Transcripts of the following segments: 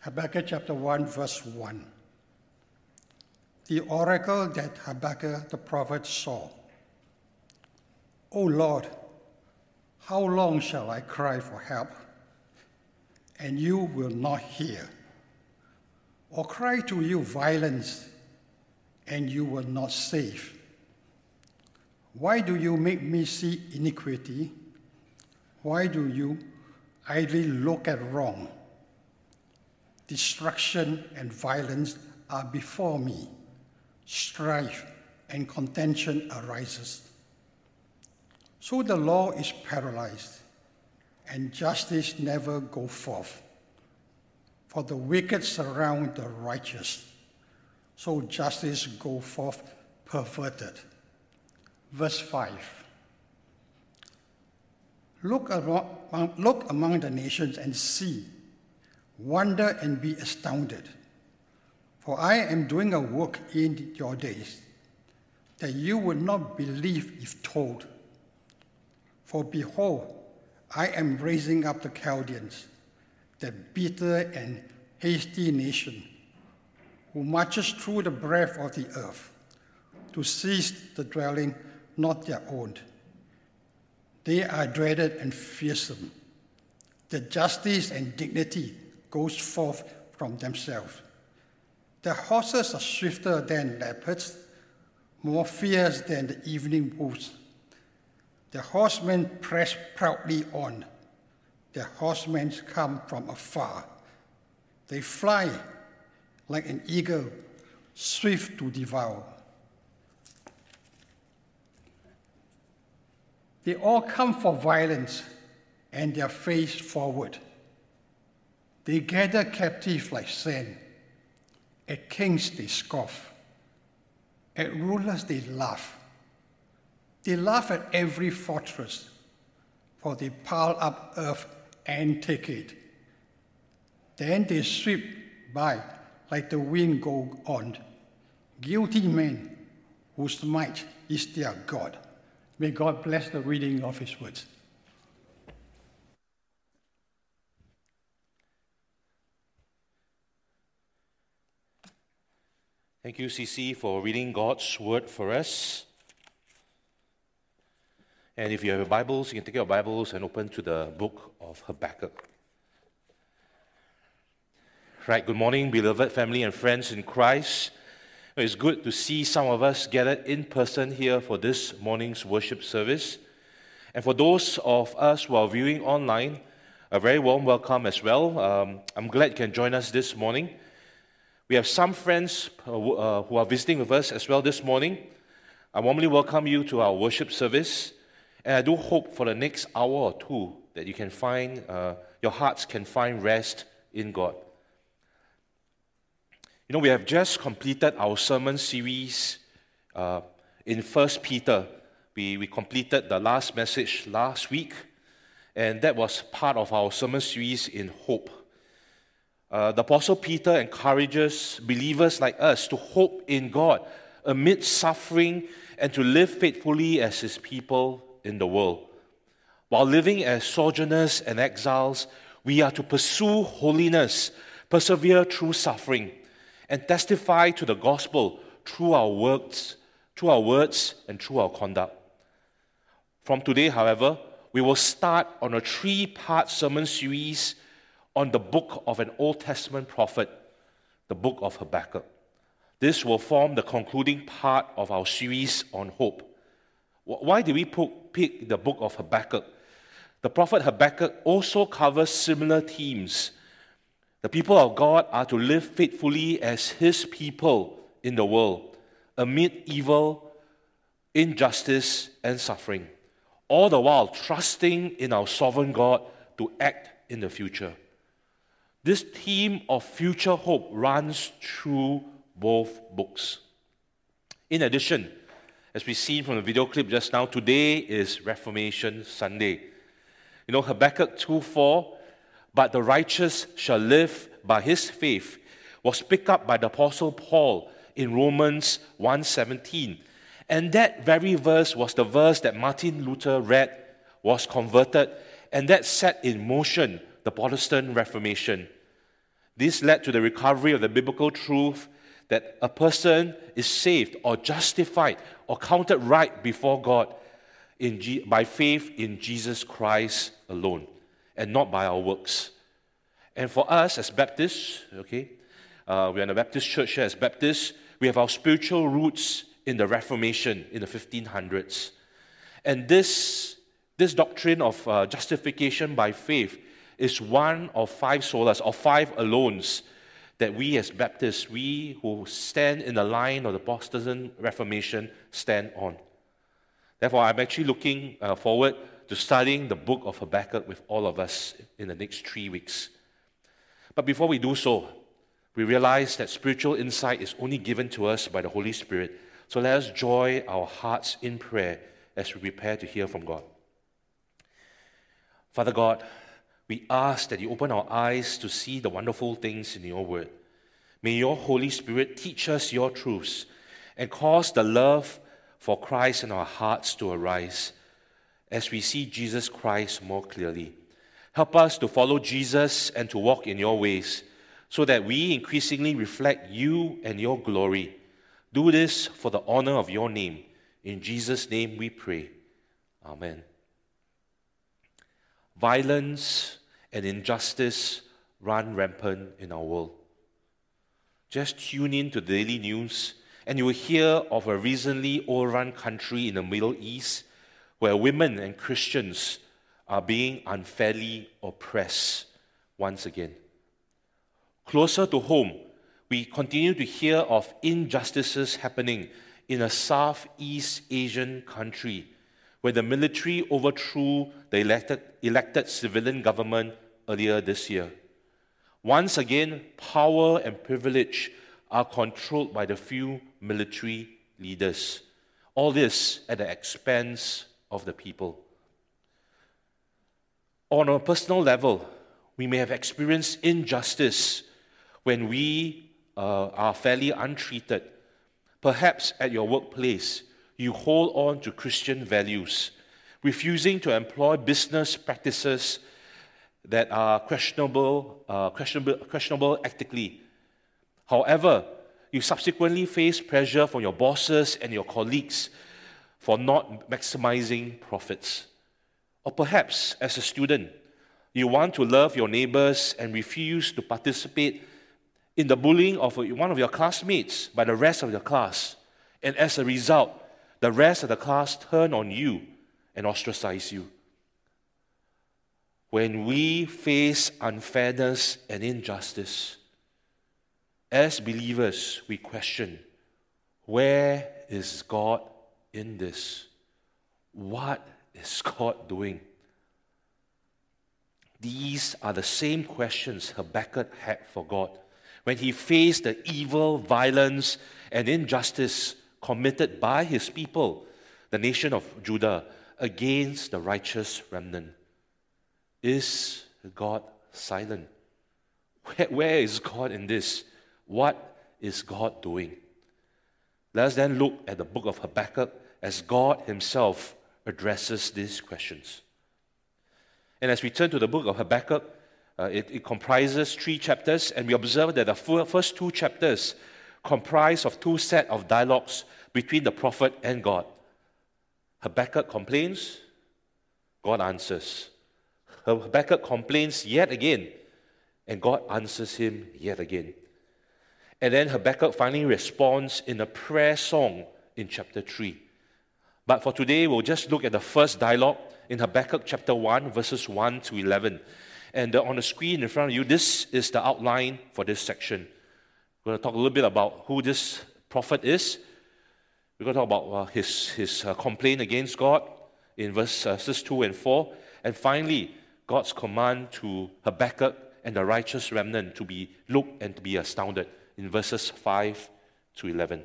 Habakkuk chapter 1, verse 1. The oracle that Habakkuk the prophet saw. O Lord, how long shall I cry for help, and you will not hear? Or cry to you violence, and you will not save? Why do you make me see iniquity? Why do you idly look at wrong? Destruction and violence are before me. Strife and contention arises. So the law is paralyzed, and justice never go forth. For the wicked surround the righteous, so justice go forth perverted. Verse 5. Look, among, look among the nations and see, wonder and be astounded. For I am doing a work in your days that you would not believe if told. For behold, I am raising up the Chaldeans, the bitter and hasty nation, who marches through the breadth of the earth to seize the dwelling not their own. They are dreaded and fearsome. The justice and dignity goes forth from themselves. Their horses are swifter than leopards, more fierce than the evening wolves. The horsemen press proudly on. The horsemen come from afar. They fly like an eagle, swift to devour. They all come for violence and their face forward. They gather captive like sand. At kings they scoff. At rulers they laugh. They laugh at every fortress, for they pile up earth and take it. Then they sweep by like the wind go on. Guilty men whose might is their God. May God bless the reading of His words. Thank you, CC, for reading God's word for us. And if you have your Bibles, you can take your Bibles and open to the book of Habakkuk. Right, good morning, beloved family and friends in Christ. It's good to see some of us gathered in person here for this morning's worship service. And for those of us who are viewing online, a very warm welcome as well. Um, I'm glad you can join us this morning. We have some friends uh, uh, who are visiting with us as well this morning. I warmly welcome you to our worship service. And I do hope for the next hour or two that you can find, uh, your hearts can find rest in God. You know, we have just completed our sermon series uh, in First Peter. We, we completed the last message last week, and that was part of our sermon series in hope. Uh, the Apostle Peter encourages believers like us to hope in God amid suffering and to live faithfully as His people in the world. While living as sojourners and exiles, we are to pursue holiness, persevere through suffering and testify to the gospel through our works, through our words and through our conduct. From today, however, we will start on a three-part sermon series on the book of an Old Testament prophet, the book of Habakkuk. This will form the concluding part of our series on hope. Why did we pick the book of Habakkuk? The prophet Habakkuk also covers similar themes the people of God are to live faithfully as His people in the world, amid evil, injustice, and suffering, all the while trusting in our sovereign God to act in the future. This theme of future hope runs through both books. In addition, as we've seen from the video clip just now, today is Reformation Sunday. You know, Habakkuk 2 4 but the righteous shall live by his faith was picked up by the apostle Paul in Romans 1:17. And that very verse was the verse that Martin Luther read, was converted, and that set in motion the Protestant Reformation. This led to the recovery of the biblical truth that a person is saved or justified or counted right before God G- by faith in Jesus Christ alone and not by our works. And for us as Baptists, okay, uh, we're in a Baptist church here as Baptists, we have our spiritual roots in the Reformation in the 1500s. And this, this doctrine of uh, justification by faith is one of five solas, or five alones, that we as Baptists, we who stand in the line of the Protestant Reformation, stand on. Therefore, I'm actually looking uh, forward to studying the book of Habakkuk with all of us in the next three weeks. But before we do so, we realize that spiritual insight is only given to us by the Holy Spirit. So let us joy our hearts in prayer as we prepare to hear from God. Father God, we ask that you open our eyes to see the wonderful things in your word. May your Holy Spirit teach us your truths and cause the love for Christ in our hearts to arise as we see Jesus Christ more clearly. Help us to follow Jesus and to walk in your ways so that we increasingly reflect you and your glory. Do this for the honor of your name. In Jesus' name we pray. Amen. Violence and injustice run rampant in our world. Just tune in to the daily news and you will hear of a recently overrun country in the Middle East where women and Christians are being unfairly oppressed once again. Closer to home, we continue to hear of injustices happening in a Southeast Asian country where the military overthrew the elected, elected civilian government earlier this year. Once again, power and privilege are controlled by the few military leaders. All this at the expense of the people. On a personal level, we may have experienced injustice when we uh, are fairly untreated. Perhaps at your workplace, you hold on to Christian values, refusing to employ business practices that are questionable, uh, questionable, questionable ethically. However, you subsequently face pressure from your bosses and your colleagues for not maximizing profits. Or perhaps, as a student, you want to love your neighbors and refuse to participate in the bullying of one of your classmates by the rest of your class. And as a result, the rest of the class turn on you and ostracize you. When we face unfairness and injustice, as believers, we question where is God in this? What is God doing? These are the same questions Habakkuk had for God when he faced the evil, violence, and injustice committed by his people, the nation of Judah, against the righteous remnant. Is God silent? Where, where is God in this? What is God doing? Let us then look at the book of Habakkuk as God Himself addresses these questions. And as we turn to the book of Habakkuk, uh, it, it, comprises three chapters, and we observe that the first two chapters comprise of two sets of dialogues between the prophet and God. Habakkuk complains, God answers. Habakkuk complains yet again, and God answers him yet again. And then Habakkuk finally responds in a prayer song in chapter 3. But for today, we'll just look at the first dialogue in Habakkuk chapter 1, verses 1 to 11. And uh, on the screen in front of you, this is the outline for this section. We're going to talk a little bit about who this prophet is. We're going to talk about uh, his, his uh, complaint against God in verses uh, 2 and 4. And finally, God's command to Habakkuk and the righteous remnant to be looked and to be astounded in verses 5 to 11.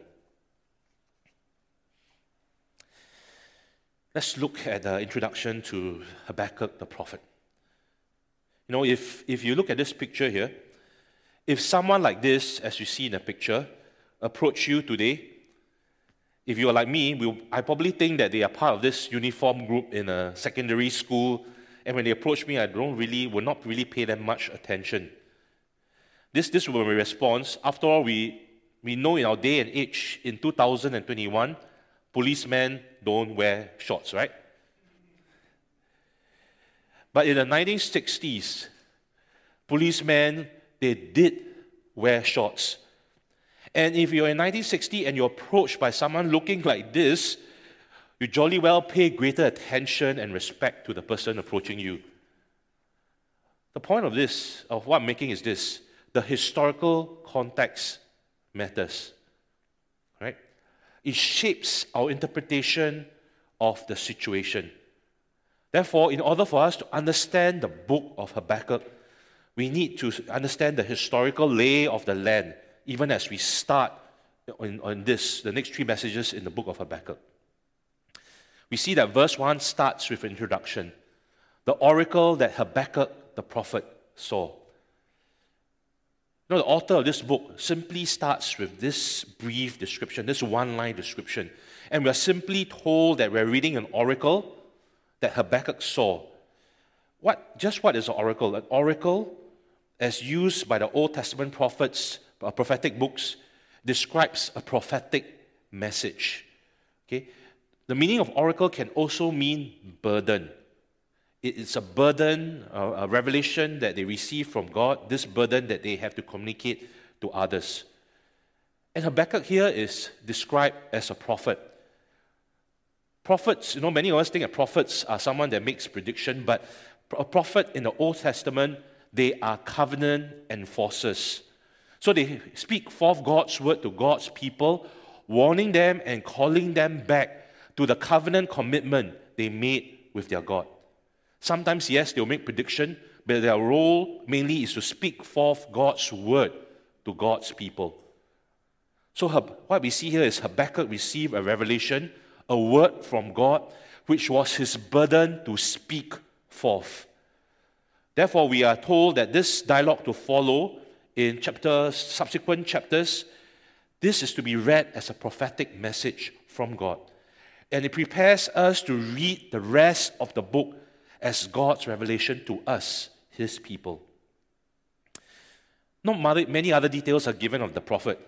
Let's look at the introduction to Habakkuk the prophet. You know, if, if you look at this picture here, if someone like this, as you see in the picture, approach you today, if you are like me, we'll, I probably think that they are part of this uniform group in a secondary school, and when they approach me, I don't really, will not really pay them much attention. This, this will be a response. After all, we, we know in our day and age, in 2021, policemen don't wear shorts, right? But in the 1960s, policemen, they did wear shorts. And if you're in 1960 and you're approached by someone looking like this, you jolly well pay greater attention and respect to the person approaching you. The point of this, of what I'm making, is this the historical context matters. Right? It shapes our interpretation of the situation. Therefore, in order for us to understand the book of Habakkuk, we need to understand the historical lay of the land, even as we start on, on this, the next three messages in the book of Habakkuk. We see that verse 1 starts with an introduction the oracle that Habakkuk the prophet saw. You know, the author of this book simply starts with this brief description, this one line description. And we're simply told that we're reading an oracle that Habakkuk saw. What, just what is an oracle? An oracle, as used by the Old Testament prophets, uh, prophetic books, describes a prophetic message. Okay? The meaning of oracle can also mean burden. It's a burden, a revelation that they receive from God, this burden that they have to communicate to others. And Habakkuk here is described as a prophet. Prophets, you know, many of us think that prophets are someone that makes prediction, but a prophet in the Old Testament, they are covenant enforcers. So they speak forth God's word to God's people, warning them and calling them back to the covenant commitment they made with their God. Sometimes, yes, they'll make prediction, but their role mainly is to speak forth God's word to God's people. So what we see here is Habakkuk received a revelation a word from God, which was his burden to speak forth. Therefore, we are told that this dialogue to follow in chapters, subsequent chapters, this is to be read as a prophetic message from God. And it prepares us to read the rest of the book as God's revelation to us, his people. Not many other details are given of the prophet,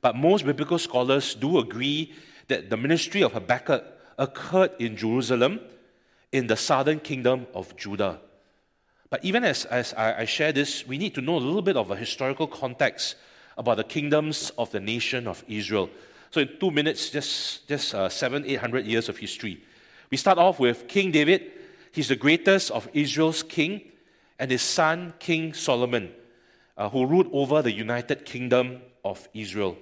but most biblical scholars do agree that the ministry of Habakkuk occurred in Jerusalem in the southern kingdom of Judah. But even as, as I, share this, we need to know a little bit of a historical context about the kingdoms of the nation of Israel. So, in two minutes, just, just uh, seven, eight hundred years of history. We start off with King David. He's the greatest of Israel's king, and his son, King Solomon, uh, who ruled over the united kingdom of Israel.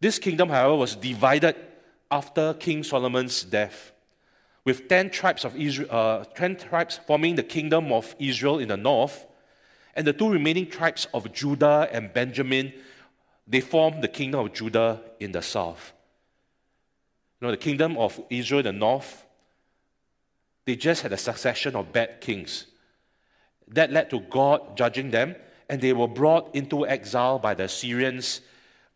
This kingdom, however, was divided after King Solomon's death, with 10 tribes of Israel, uh, 10 tribes forming the kingdom of Israel in the north, and the two remaining tribes of Judah and Benjamin, they formed the kingdom of Judah in the south. You know, the kingdom of Israel in the north, they just had a succession of bad kings. That led to God judging them, and they were brought into exile by the Assyrians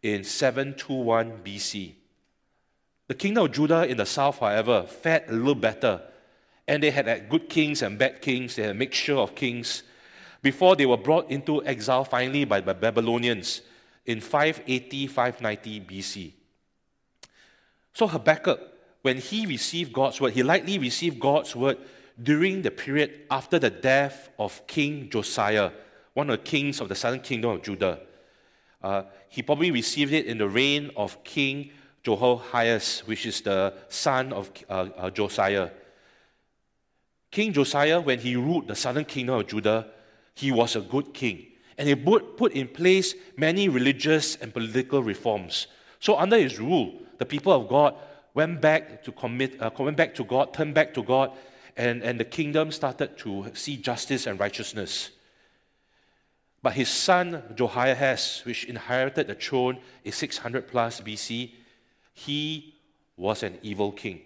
in 721 BC. The kingdom of Judah in the south, however, fared a little better, and they had good kings and bad kings, they had a mixture of kings, before they were brought into exile finally by the Babylonians in 580 590 BC. So Habakkuk, when he received God's word, he likely received God's word during the period after the death of King Josiah, one of the kings of the southern kingdom of Judah. Uh, he probably received it in the reign of King Jehoiakim, which is the son of uh, uh, Josiah. King Josiah, when he ruled the southern kingdom of Judah, he was a good king. And he put, put in place many religious and political reforms. So, under his rule, the people of God went back to commit, uh, went back to God, turned back to God, and, and the kingdom started to see justice and righteousness. But his son Jehoiahaz, which inherited the throne in 600 plus BC, he was an evil king.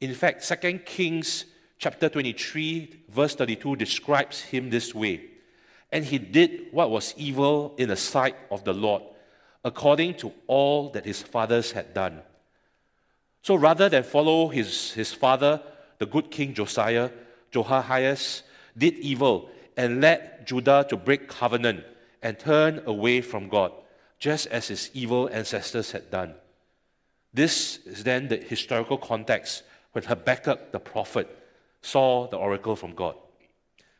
In fact, 2 Kings chapter 23, verse 32 describes him this way. And he did what was evil in the sight of the Lord, according to all that his fathers had done. So rather than follow his, his father, the good king Josiah, Jehoiahaz did evil and led Judah to break covenant and turn away from God, just as his evil ancestors had done. This is then the historical context when Habakkuk the prophet saw the oracle from God.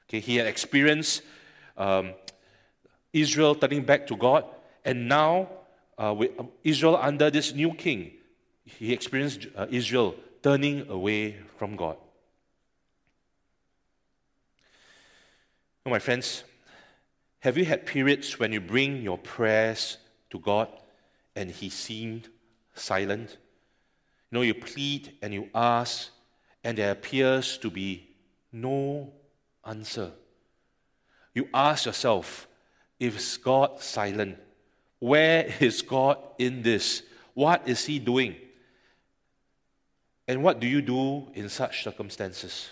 Okay, he had experienced um, Israel turning back to God, and now uh, with Israel under this new king, he experienced uh, Israel turning away from God. My friends, have you had periods when you bring your prayers to God and He seemed silent? You know, you plead and you ask, and there appears to be no answer. You ask yourself, is God silent? Where is God in this? What is He doing? And what do you do in such circumstances?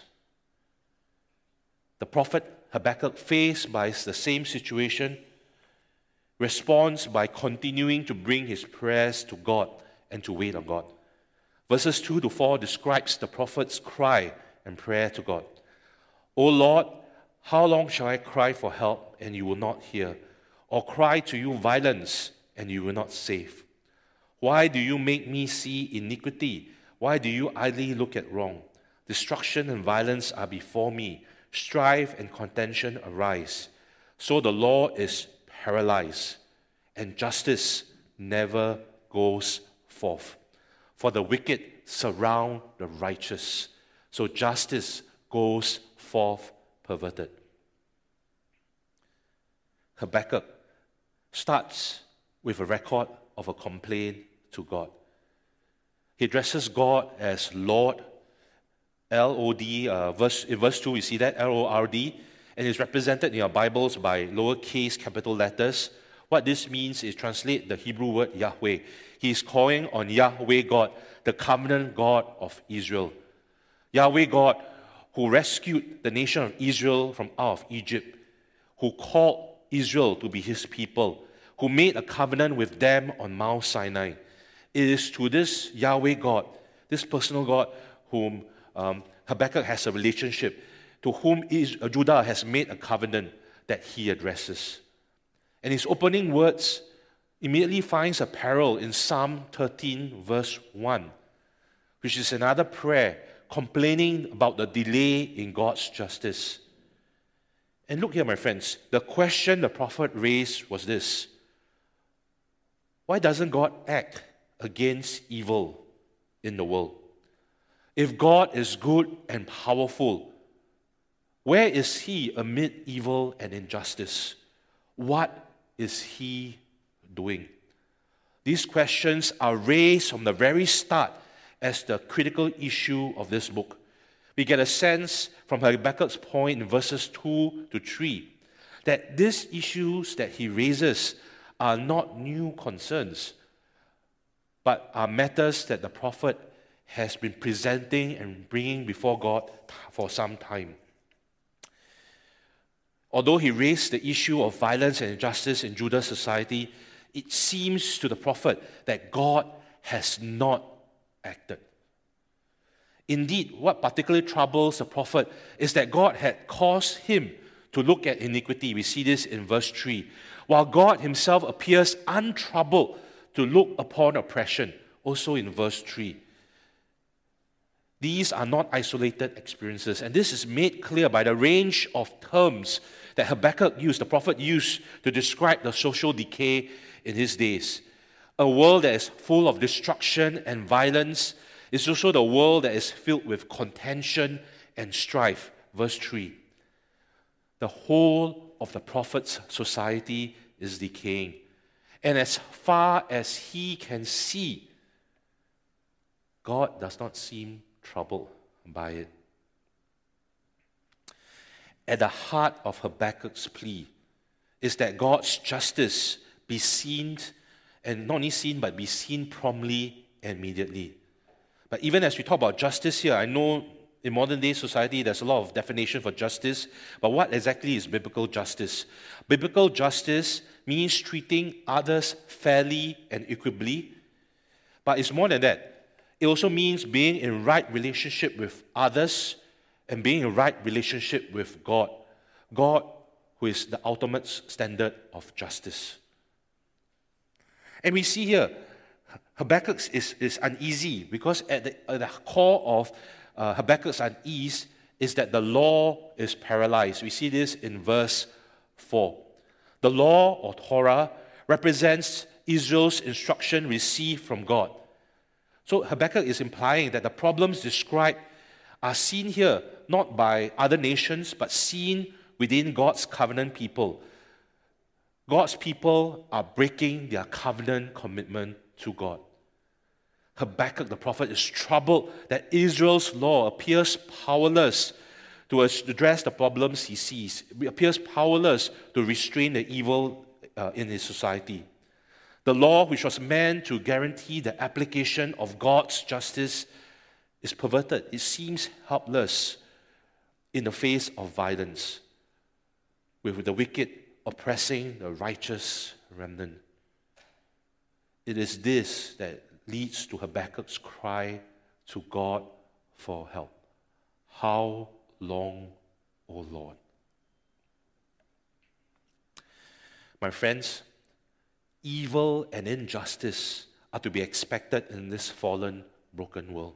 The prophet Habakkuk, faced by the same situation, responds by continuing to bring his prayers to God and to wait on God. Verses 2 to 4 describes the prophet's cry and prayer to God. O Lord, how long shall I cry for help and you will not hear, or cry to you violence and you will not save? Why do you make me see iniquity? Why do you idly look at wrong? Destruction and violence are before me strife and contention arise. So the law is paralyzed, and justice never goes forth. For the wicked surround the righteous, so justice goes forth perverted. Habakkuk starts with a record of a complaint to God. He addresses God as Lord L O D, uh, verse, in verse 2, we see that L O R D, and is represented in your Bibles by lowercase capital letters. What this means is translate the Hebrew word Yahweh. He's calling on Yahweh God, the covenant God of Israel. Yahweh God, who rescued the nation of Israel from out of Egypt, who called Israel to be his people, who made a covenant with them on Mount Sinai. It is to this Yahweh God, this personal God, whom um, Habakkuk has a relationship to whom is, uh, Judah has made a covenant that he addresses. And his opening words immediately finds a parallel in Psalm 13, verse 1, which is another prayer complaining about the delay in God's justice. And look here, my friends, the question the prophet raised was this Why doesn't God act against evil in the world? If God is good and powerful, where is He amid evil and injustice? What is He doing? These questions are raised from the very start as the critical issue of this book. We get a sense from Habakkuk's point in verses 2 to 3 that these issues that he raises are not new concerns, but are matters that the prophet has been presenting and bringing before God for some time. Although he raised the issue of violence and injustice in Judah's society, it seems to the prophet that God has not acted. Indeed, what particularly troubles the prophet is that God had caused him to look at iniquity. We see this in verse 3. While God himself appears untroubled to look upon oppression, also in verse 3. These are not isolated experiences, and this is made clear by the range of terms that Habakkuk used, the prophet used to describe the social decay in his days. A world that is full of destruction and violence is also the world that is filled with contention and strife. Verse 3. The whole of the prophet's society is decaying. And as far as he can see, God does not seem troubled by it. At the heart of Habakkuk's plea is that God's justice be seen, and not only seen, but be seen promptly and immediately. But even as we talk about justice here, I know in modern day society there's a lot of definition for justice, but what exactly is biblical justice? Biblical justice means treating others fairly and equitably, but it's more than that. It also means being in right relationship with others and being in right relationship with God. God who is the ultimate standard of justice. And we see here, Habakkuk is, is uneasy because at the, at the core of uh, Habakkuk's unease is that the law is paralyzed. We see this in verse 4. The law or Torah represents Israel's instruction received from God. So Habakkuk is implying that the problems described are seen here not by other nations, but seen within God's covenant people. God's people are breaking their covenant commitment to God. Habakkuk the prophet is troubled that Israel's law appears powerless to address the problems he sees, it appears powerless to restrain the evil uh, in his society. The law, which was meant to guarantee the application of God's justice, is perverted. It seems helpless in the face of violence, with the wicked oppressing the righteous remnant. It is this that leads to Habakkuk's cry to God for help. How long, O Lord? My friends, evil and injustice are to be expected in this fallen, broken world.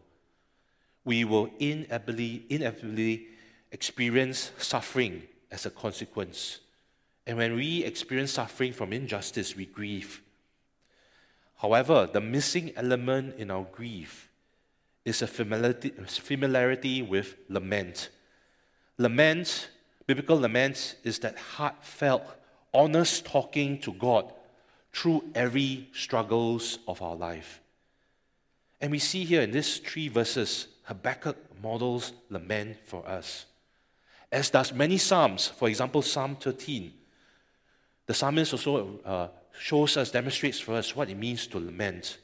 We will inevitably, inevitably experience suffering as a consequence. And when we experience suffering from injustice, we grieve. However, the missing element in our grief is a familiarity, familiarity with lament. Lament, biblical lament, is that heartfelt, honest talking to God through every struggles of our life. And we see here in these three verses, Habakkuk models lament for us. As does many Psalms, for example, Psalm 13. The psalmist also uh, shows us, demonstrates for us what it means to lament.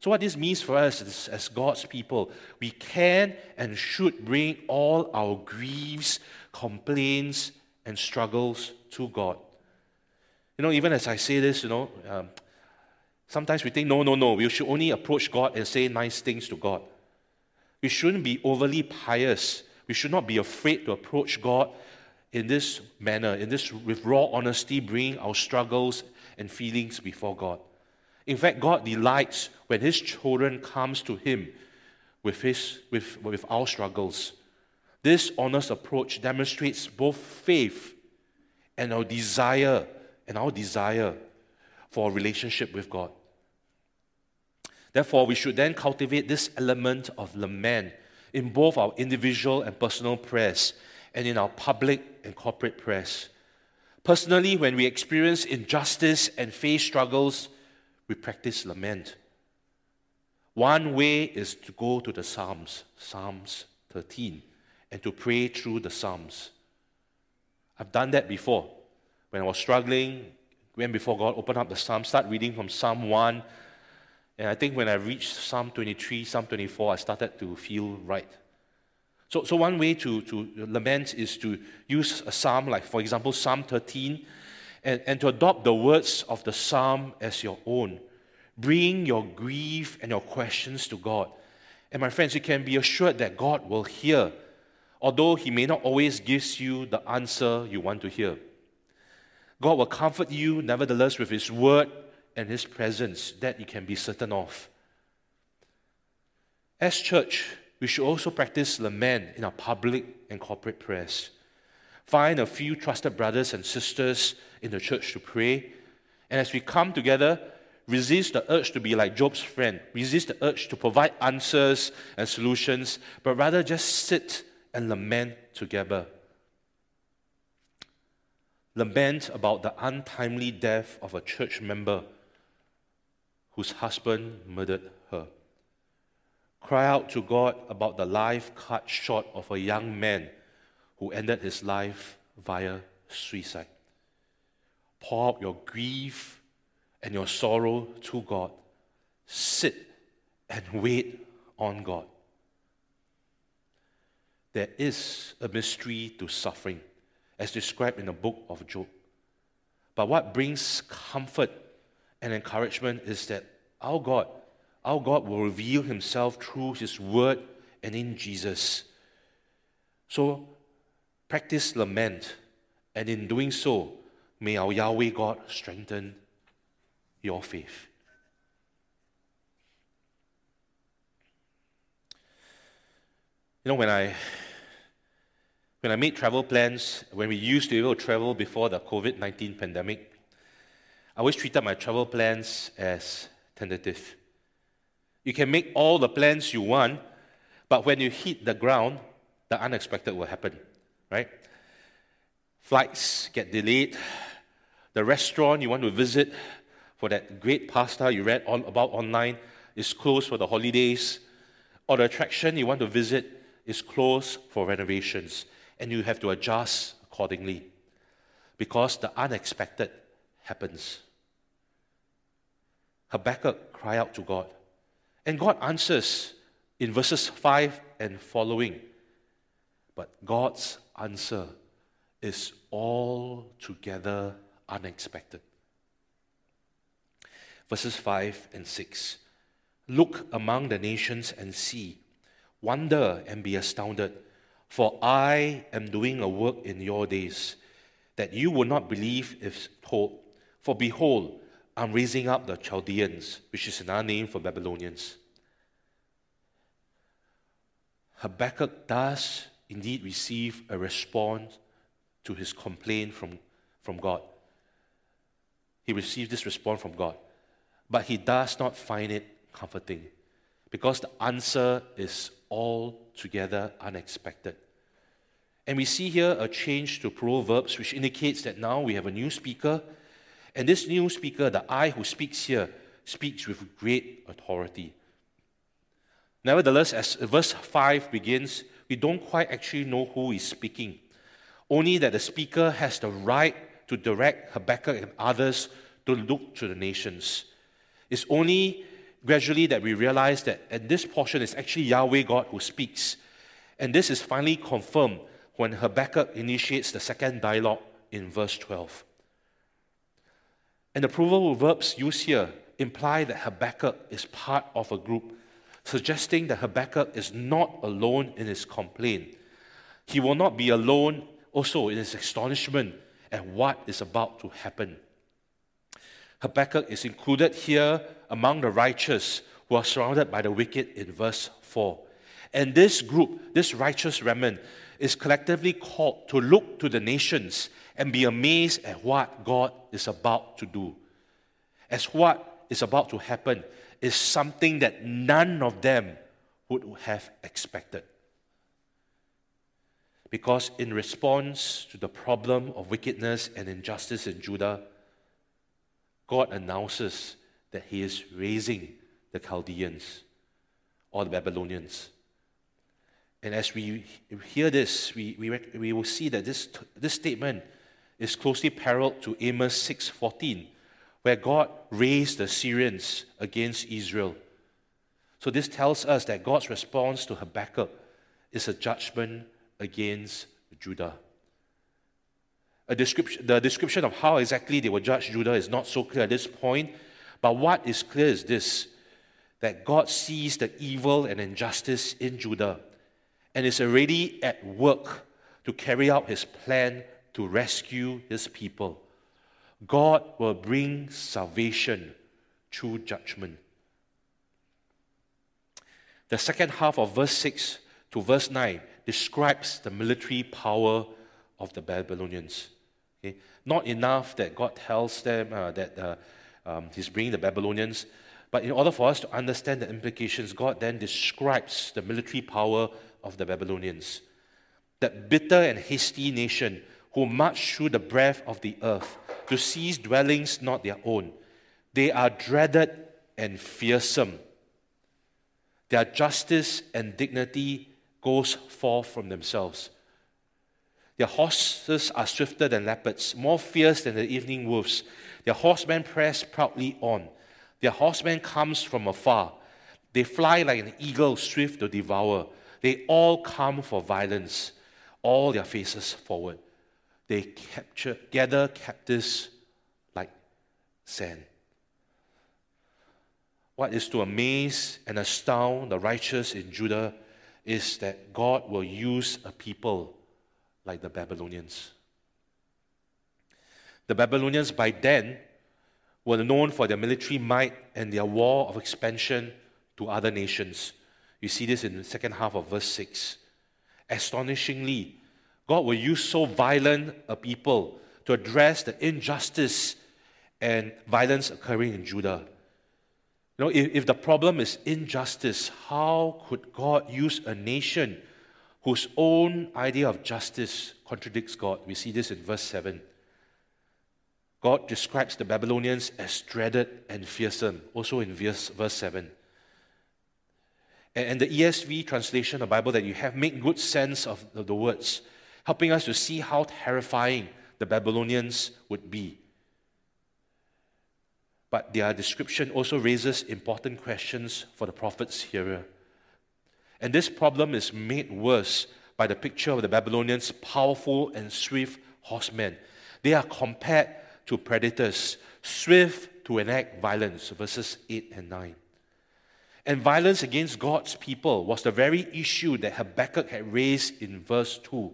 So, what this means for us is, as God's people, we can and should bring all our griefs, complaints, and struggles to God. You know, even as I say this, you know, um, sometimes we think, no, no, no, we should only approach God and say nice things to God. We shouldn't be overly pious. We should not be afraid to approach God in this manner, in this with raw honesty, bring our struggles and feelings before God. In fact, God delights when His children comes to Him with, his, with, with our struggles. This honest approach demonstrates both faith and our desire and our desire for a relationship with God. Therefore, we should then cultivate this element of lament in both our individual and personal prayers and in our public and corporate prayers. Personally, when we experience injustice and face struggles, we practice lament. One way is to go to the Psalms, Psalms 13, and to pray through the Psalms. I've done that before. When I was struggling, went before God, opened up the Psalm, start reading from Psalm 1 and I think when I reached Psalm 23, Psalm 24, I started to feel right. So, so one way to, to lament is to use a psalm, like for example, Psalm 13, and, and to adopt the words of the psalm as your own. Bring your grief and your questions to God. And my friends, you can be assured that God will hear, although He may not always give you the answer you want to hear. God will comfort you, nevertheless, with His word and His presence that you can be certain of. As church, we should also practice lament in our public and corporate prayers. Find a few trusted brothers and sisters in the church to pray. And as we come together, resist the urge to be like Job's friend, resist the urge to provide answers and solutions, but rather just sit and lament together. Lament about the untimely death of a church member whose husband murdered her. Cry out to God about the life cut short of a young man who ended his life via suicide. Pour out your grief and your sorrow to God. Sit and wait on God. There is a mystery to suffering, as described in the book of Job. But what brings comfort and encouragement is that our God, our God will reveal himself through his word and in Jesus. So practice lament And in doing so, may our Yahweh God strengthen your faith. You know, when I when I made travel plans, when we used to be able to travel before the COVID 19 pandemic, I always treated my travel plans as tentative. You can make all the plans you want, but when you hit the ground, the unexpected will happen, right? Flights get delayed. The restaurant you want to visit for that great pasta you read all about online is closed for the holidays. Or the attraction you want to visit is closed for renovations. And you have to adjust accordingly because the unexpected happens. Habakkuk cried out to God, and God answers in verses 5 and following. But God's answer is altogether unexpected. Verses 5 and 6 Look among the nations and see, wonder and be astounded, for I am doing a work in your days that you will not believe if told. For behold, I'm raising up the Chaldeans, which is another name for Babylonians. Habakkuk does indeed receive a response to his complaint from, from God. He receives this response from God, but he does not find it comforting because the answer is altogether unexpected. And we see here a change to Proverbs, which indicates that now we have a new speaker. And this new speaker, the I who speaks here, speaks with great authority. Nevertheless, as verse 5 begins, we don't quite actually know who is speaking. Only that the speaker has the right to direct Habakkuk and others to look to the nations. It's only gradually that we realize that at this portion is actually Yahweh God who speaks. And this is finally confirmed when Habakkuk initiates the second dialogue in verse 12. And the plural verbs used here imply that Habakkuk is part of a group suggesting that Habakkuk is not alone in his complaint. He will not be alone also in his astonishment at what is about to happen. Habakkuk is included here among the righteous who are surrounded by the wicked in verse 4. And this group, this righteous remnant, is collectively called to look to the nations and be amazed at what God is about to do. As what is about to happen is something that none of them would have expected. Because in response to the problem of wickedness and injustice in Judah, God announces that He is raising the Chaldeans or the Babylonians. And as we hear this, we, we, we will see that this, this statement is closely parallel to Amos 6.14, where God raised the Syrians against Israel. So this tells us that God's response to Habakkuk is a judgment against Judah. Description, the description of how exactly they will judge Judah is not so clear at this point, but what is clear is this that God sees the evil and injustice in Judah and is already at work to carry out his plan to rescue his people. God will bring salvation through judgment. The second half of verse 6 to verse 9 describes the military power of the Babylonians. Okay? Not enough that God tells them uh, that uh, um, He's bringing the Babylonians, but in order for us to understand the implications, God then describes the military power of the Babylonians. That bitter and hasty nation who march through the breadth of the earth to seize dwellings not their own. They are dreaded and fearsome. Their justice and dignity goes forth from themselves. Their horses are swifter than leopards, more fierce than the evening wolves. Their horsemen press proudly on. Their horseman comes from afar. They fly like an eagle swift to devour. They all come for violence, all their faces forward they capture, gather captives like sand. What is to amaze and astound the righteous in Judah is that God will use a people like the Babylonians. The Babylonians by then were known for their military might and their war of expansion to other nations. You see this in the second half of verse 6. Astonishingly, God will use so violent a people to address the injustice and violence occurring in Judah. You know, if, if the problem is injustice, how could God use a nation whose own idea of justice contradicts God? We see this in verse 7. God describes the Babylonians as dreaded and fearsome, also in verse, verse 7. And, the ESV translation of the Bible that you have make good sense of the, the words, helping us to see how terrifying the Babylonians would be. But their description also raises important questions for the prophet's hearer. And this problem is made worse by the picture of the Babylonians' powerful and swift horsemen. They are compared to predators, swift to enact violence, verses 8 and 9. And violence against God's people was the very issue that Habakkuk had raised in verse 2,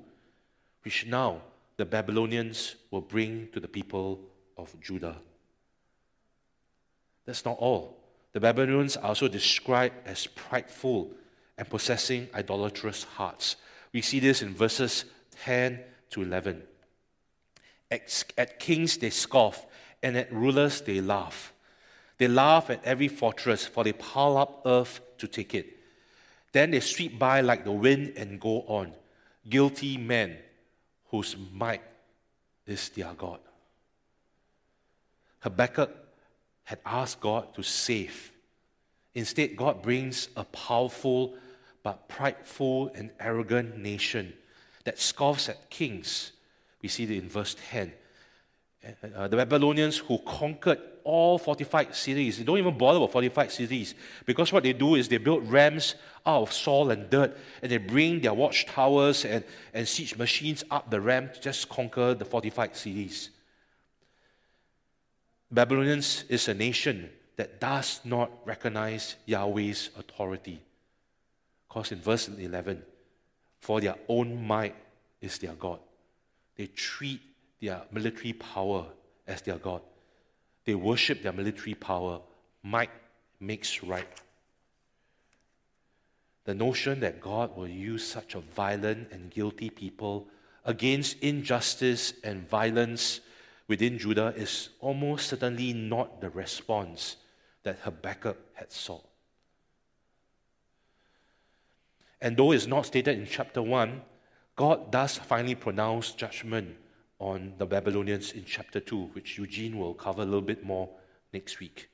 which now the Babylonians will bring to the people of Judah. That's not all. The Babylonians are also described as prideful and possessing idolatrous hearts. We see this in verses 10 to 11. At, at kings they scoff, and at rulers they laugh. They laugh at every fortress, for they pile up earth to take it. Then they sweep by like the wind and go on. Guilty men whose might is their God. Habakkuk had asked God to save. Instead, God brings a powerful but prideful and arrogant nation that scoffs at kings. We see it in verse 10. Uh, the Babylonians who conquered all fortified cities. They don't even bother with fortified cities because what they do is they build rams out of soil and dirt and they bring their watchtowers and, and siege machines up the ram to just conquer the fortified cities. Babylonians is a nation that does not recognize Yahweh's authority. Because in verse 11, for their own might is their God. They treat their military power as their God. They worship their military power. Might makes right. The notion that God will use such a violent and guilty people against injustice and violence within Judah is almost certainly not the response that Habakkuk had sought. And though it's not stated in chapter 1, God does finally pronounce judgment on the Babylonians in chapter 2, which Eugene will cover a little bit more next week.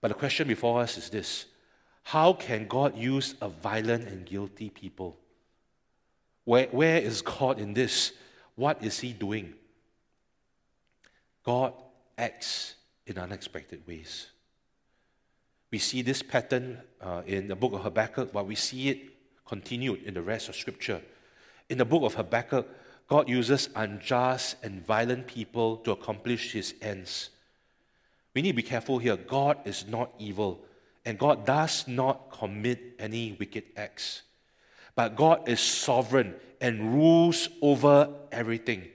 But the question before us is this How can God use a violent and guilty people? Where, where is God in this? What is He doing? God acts in unexpected ways. We see this pattern uh, in the book of Habakkuk, but we see it continued in the rest of Scripture. In the book of Habakkuk, God uses unjust and violent people to accomplish his ends. We need to be careful here. God is not evil, and God does not commit any wicked acts. But God is sovereign and rules over everything.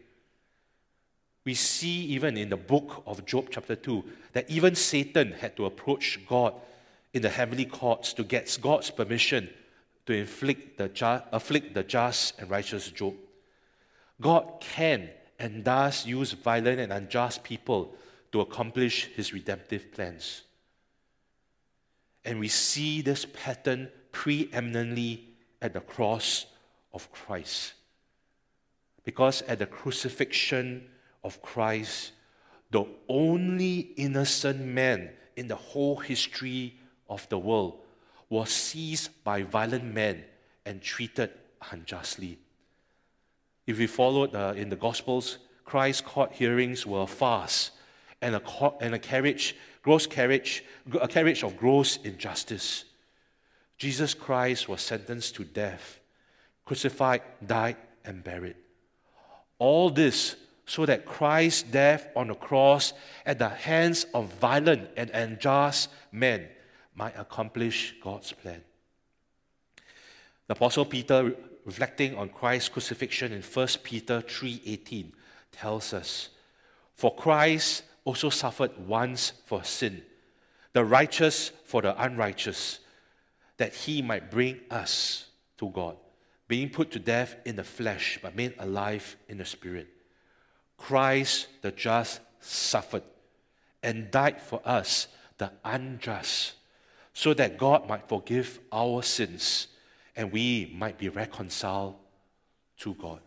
We see even in the book of Job, chapter 2, that even Satan had to approach God in the heavenly courts to get God's permission to inflict the ju- afflict the just and righteous Job. God can and does use violent and unjust people to accomplish his redemptive plans. And we see this pattern preeminently at the cross of Christ. Because at the crucifixion of Christ, the only innocent man in the whole history of the world was seized by violent men and treated unjustly. If we followed uh, in the Gospels, Christ's court hearings were fast and a, court, and a carriage, gross carriage, a carriage of gross injustice. Jesus Christ was sentenced to death, crucified, died, and buried. All this so that Christ's death on the cross at the hands of violent and unjust men might accomplish God's plan. The Apostle Peter reflecting on Christ's crucifixion in 1 Peter 3:18 tells us, For Christ also suffered once for sin, the righteous for the unrighteous, that he might bring us to God, being put to death in the flesh, but made alive in the spirit. Christ, the just, suffered and died for us, the unjust, so that God might forgive our sins and we might be reconciled to God.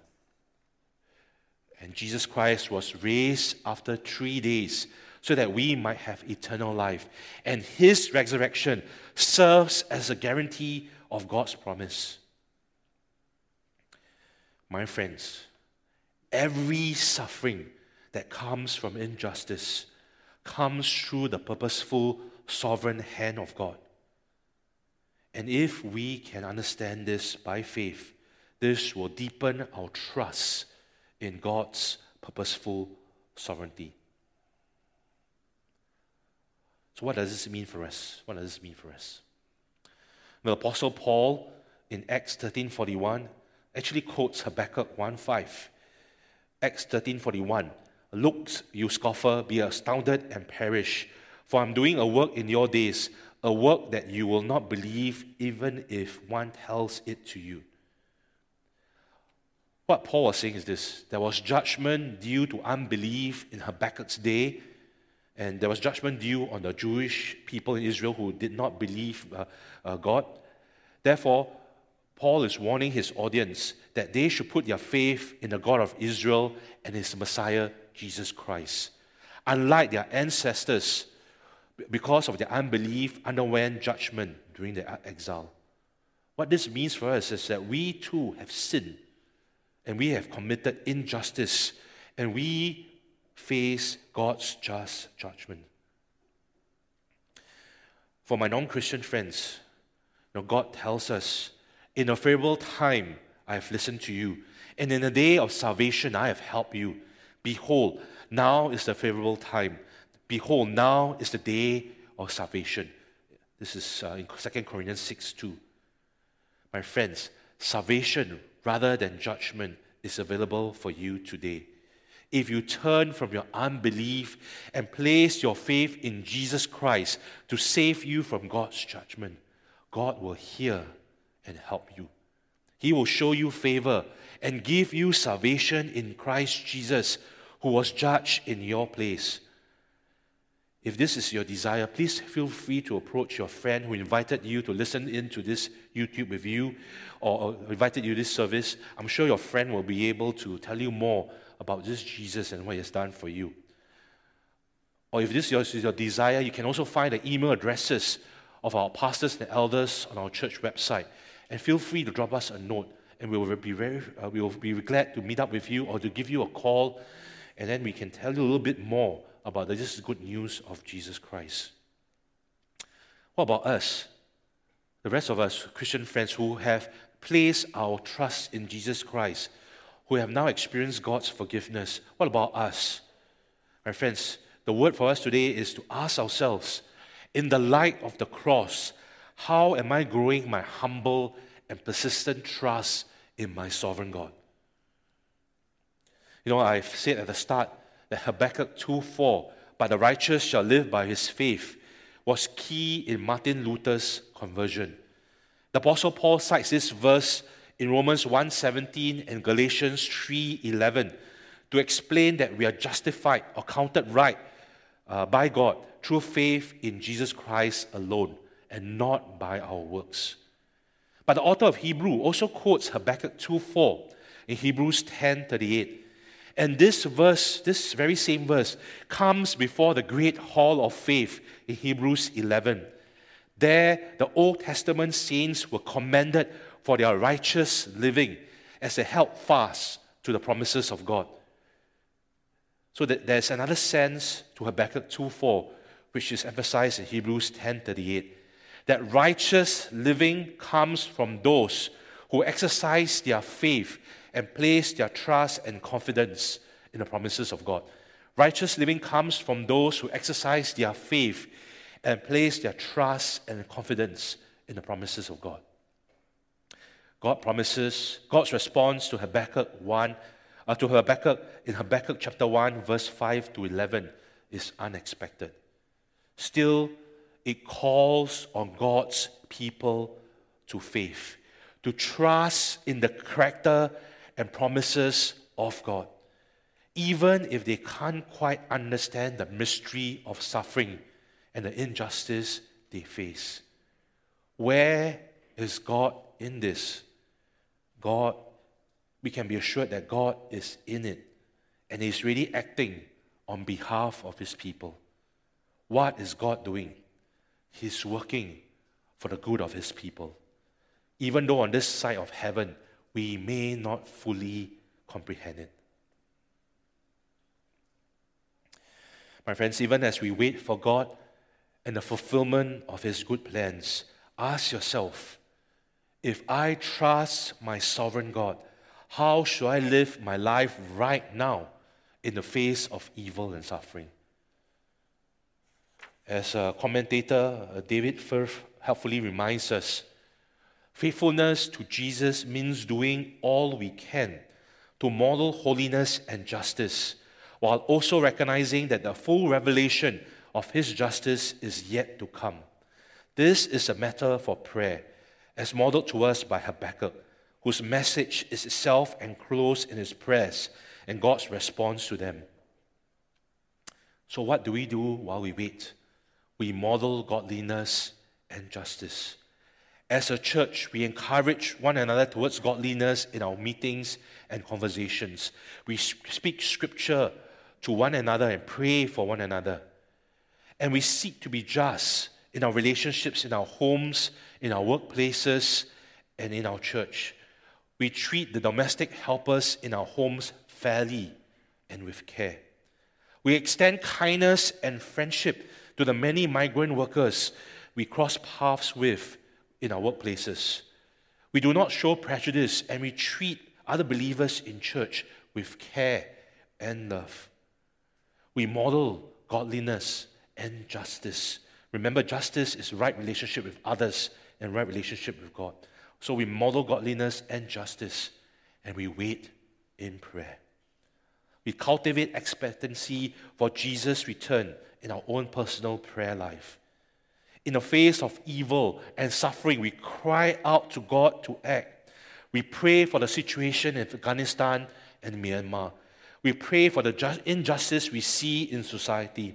And Jesus Christ was raised after three days so that we might have eternal life. And his resurrection serves as a guarantee of God's promise. My friends, every suffering that comes from injustice comes through the purposeful, sovereign hand of God. And if we can understand this by faith, this will deepen our trust in God's purposeful sovereignty. So, what does this mean for us? What does this mean for us? The Apostle Paul in Acts 13:41 actually quotes Habakkuk 1:5. Acts 13:41. Look, you scoffer, be astounded and perish, for I'm doing a work in your days, a work that you will not believe even if one tells it to you. What Paul was saying is this there was judgment due to unbelief in Habakkuk's day, and there was judgment due on the Jewish people in Israel who did not believe uh, uh, God. Therefore, Paul is warning his audience that they should put their faith in the God of Israel and his Messiah, Jesus Christ. Unlike their ancestors, because of their unbelief, underwent judgment during their exile. What this means for us is that we too have sinned and we have committed injustice and we face God's just judgment. For my non Christian friends, know, God tells us, In a favorable time I have listened to you, and in the day of salvation I have helped you. Behold, now is the favorable time. Behold, now is the day of salvation. This is uh, in 2 Corinthians 6 2. My friends, salvation rather than judgment is available for you today. If you turn from your unbelief and place your faith in Jesus Christ to save you from God's judgment, God will hear and help you. He will show you favor and give you salvation in Christ Jesus, who was judged in your place. If this is your desire, please feel free to approach your friend who invited you to listen in to this YouTube review or invited you to this service. I'm sure your friend will be able to tell you more about this Jesus and what he has done for you. Or if this is your desire, you can also find the email addresses of our pastors and elders on our church website. And feel free to drop us a note, and we will be very, uh, we will be glad to meet up with you or to give you a call, and then we can tell you a little bit more about this good news of Jesus Christ. What about us? The rest of us, Christian friends who have placed our trust in Jesus Christ, who have now experienced God's forgiveness. What about us? My friends, the word for us today is to ask ourselves, in the light of the cross, how am I growing my humble and persistent trust in my sovereign God? You know, I've said at the start that Habakkuk 2:4, but the righteous shall live by his faith, was key in Martin Luther's conversion. The Apostle Paul cites this verse in Romans 1:17 and Galatians 3:11 to explain that we are justified or counted right uh, by God through faith in Jesus Christ alone and not by our works. But the author of Hebrew also quotes Habakkuk 2:4 in Hebrews 10:38 and this verse, this very same verse, comes before the great hall of faith in Hebrews 11. There, the Old Testament saints were commended for their righteous living as they held fast to the promises of God. So that there's another sense to Habakkuk 2:4, which is emphasized in Hebrews 10:38, that righteous living comes from those who exercise their faith and place their trust and confidence in the promises of God. Righteous living comes from those who exercise their faith and place their trust and confidence in the promises of God. God promises, God's response to Habakkuk 1 uh, to Habakkuk in Habakkuk chapter 1, verse 5 to 11 is unexpected. Still, it calls on God's people to faith, to trust in the character and promises of God, even if they can't quite understand the mystery of suffering and the injustice they face. Where is God in this? God, we can be assured that God is in it and He's really acting on behalf of His people. What is God doing? He's working for the good of His people. Even though on this side of heaven, we may not fully comprehend it. My friends, even as we wait for God and the fulfillment of His good plans, ask yourself if I trust my sovereign God, how should I live my life right now in the face of evil and suffering? As a commentator, uh, David Firth helpfully reminds us, faithfulness to Jesus means doing all we can to model holiness and justice, while also recognizing that the full revelation of his justice is yet to come. This is a matter for prayer, as modeled to us by Habakkuk, whose message is itself enclosed in his prayers and God's response to them. So, what do we do while we wait? We model godliness and justice. As a church, we encourage one another towards godliness in our meetings and conversations. We speak scripture to one another and pray for one another. And we seek to be just in our relationships, in our homes, in our workplaces, and in our church. We treat the domestic helpers in our homes fairly and with care. We extend kindness and friendship to the many migrant workers we cross paths with in our workplaces. We do not show prejudice and we treat other believers in church with care and love. We model godliness and justice. Remember, justice is right relationship with others and right relationship with God. So we model godliness and justice and we wait in prayer. We cultivate expectancy for Jesus' return in our own personal prayer life. In the face of evil and suffering, we cry out to God to act. We pray for the situation in Afghanistan and Myanmar. We pray for the injustice we see in society.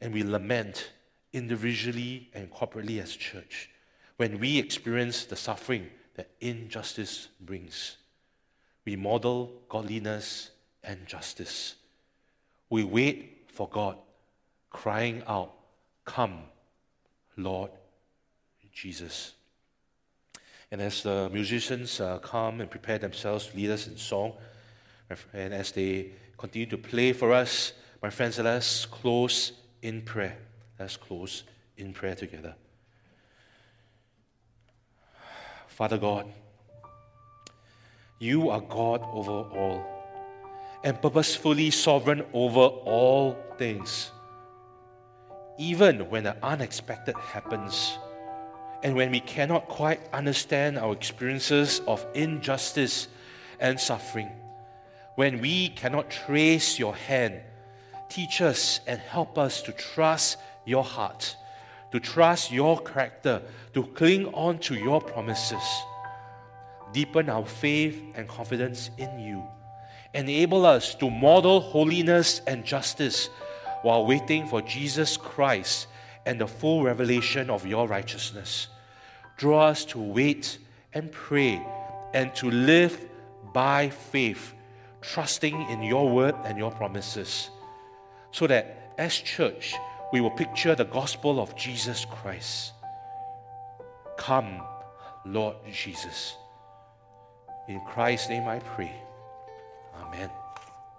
And we lament individually and corporately as church when we experience the suffering that injustice brings. We model godliness and justice. We wait for God, crying out, Come, Lord Jesus. And as the musicians uh, come and prepare themselves to lead us in song, and as they continue to play for us, my friends, let us close in prayer. Let's close in prayer together. Father God, you are God over all and purposefully sovereign over all things. Even when the unexpected happens, and when we cannot quite understand our experiences of injustice and suffering, when we cannot trace your hand Teach us and help us to trust your heart, to trust your character, to cling on to your promises. Deepen our faith and confidence in you. Enable us to model holiness and justice while waiting for Jesus Christ and the full revelation of your righteousness. Draw us to wait and pray and to live by faith, trusting in your word and your promises so that as church, we will picture the gospel of Jesus Christ. Come, Lord Jesus. In Christ's name I pray. Amen.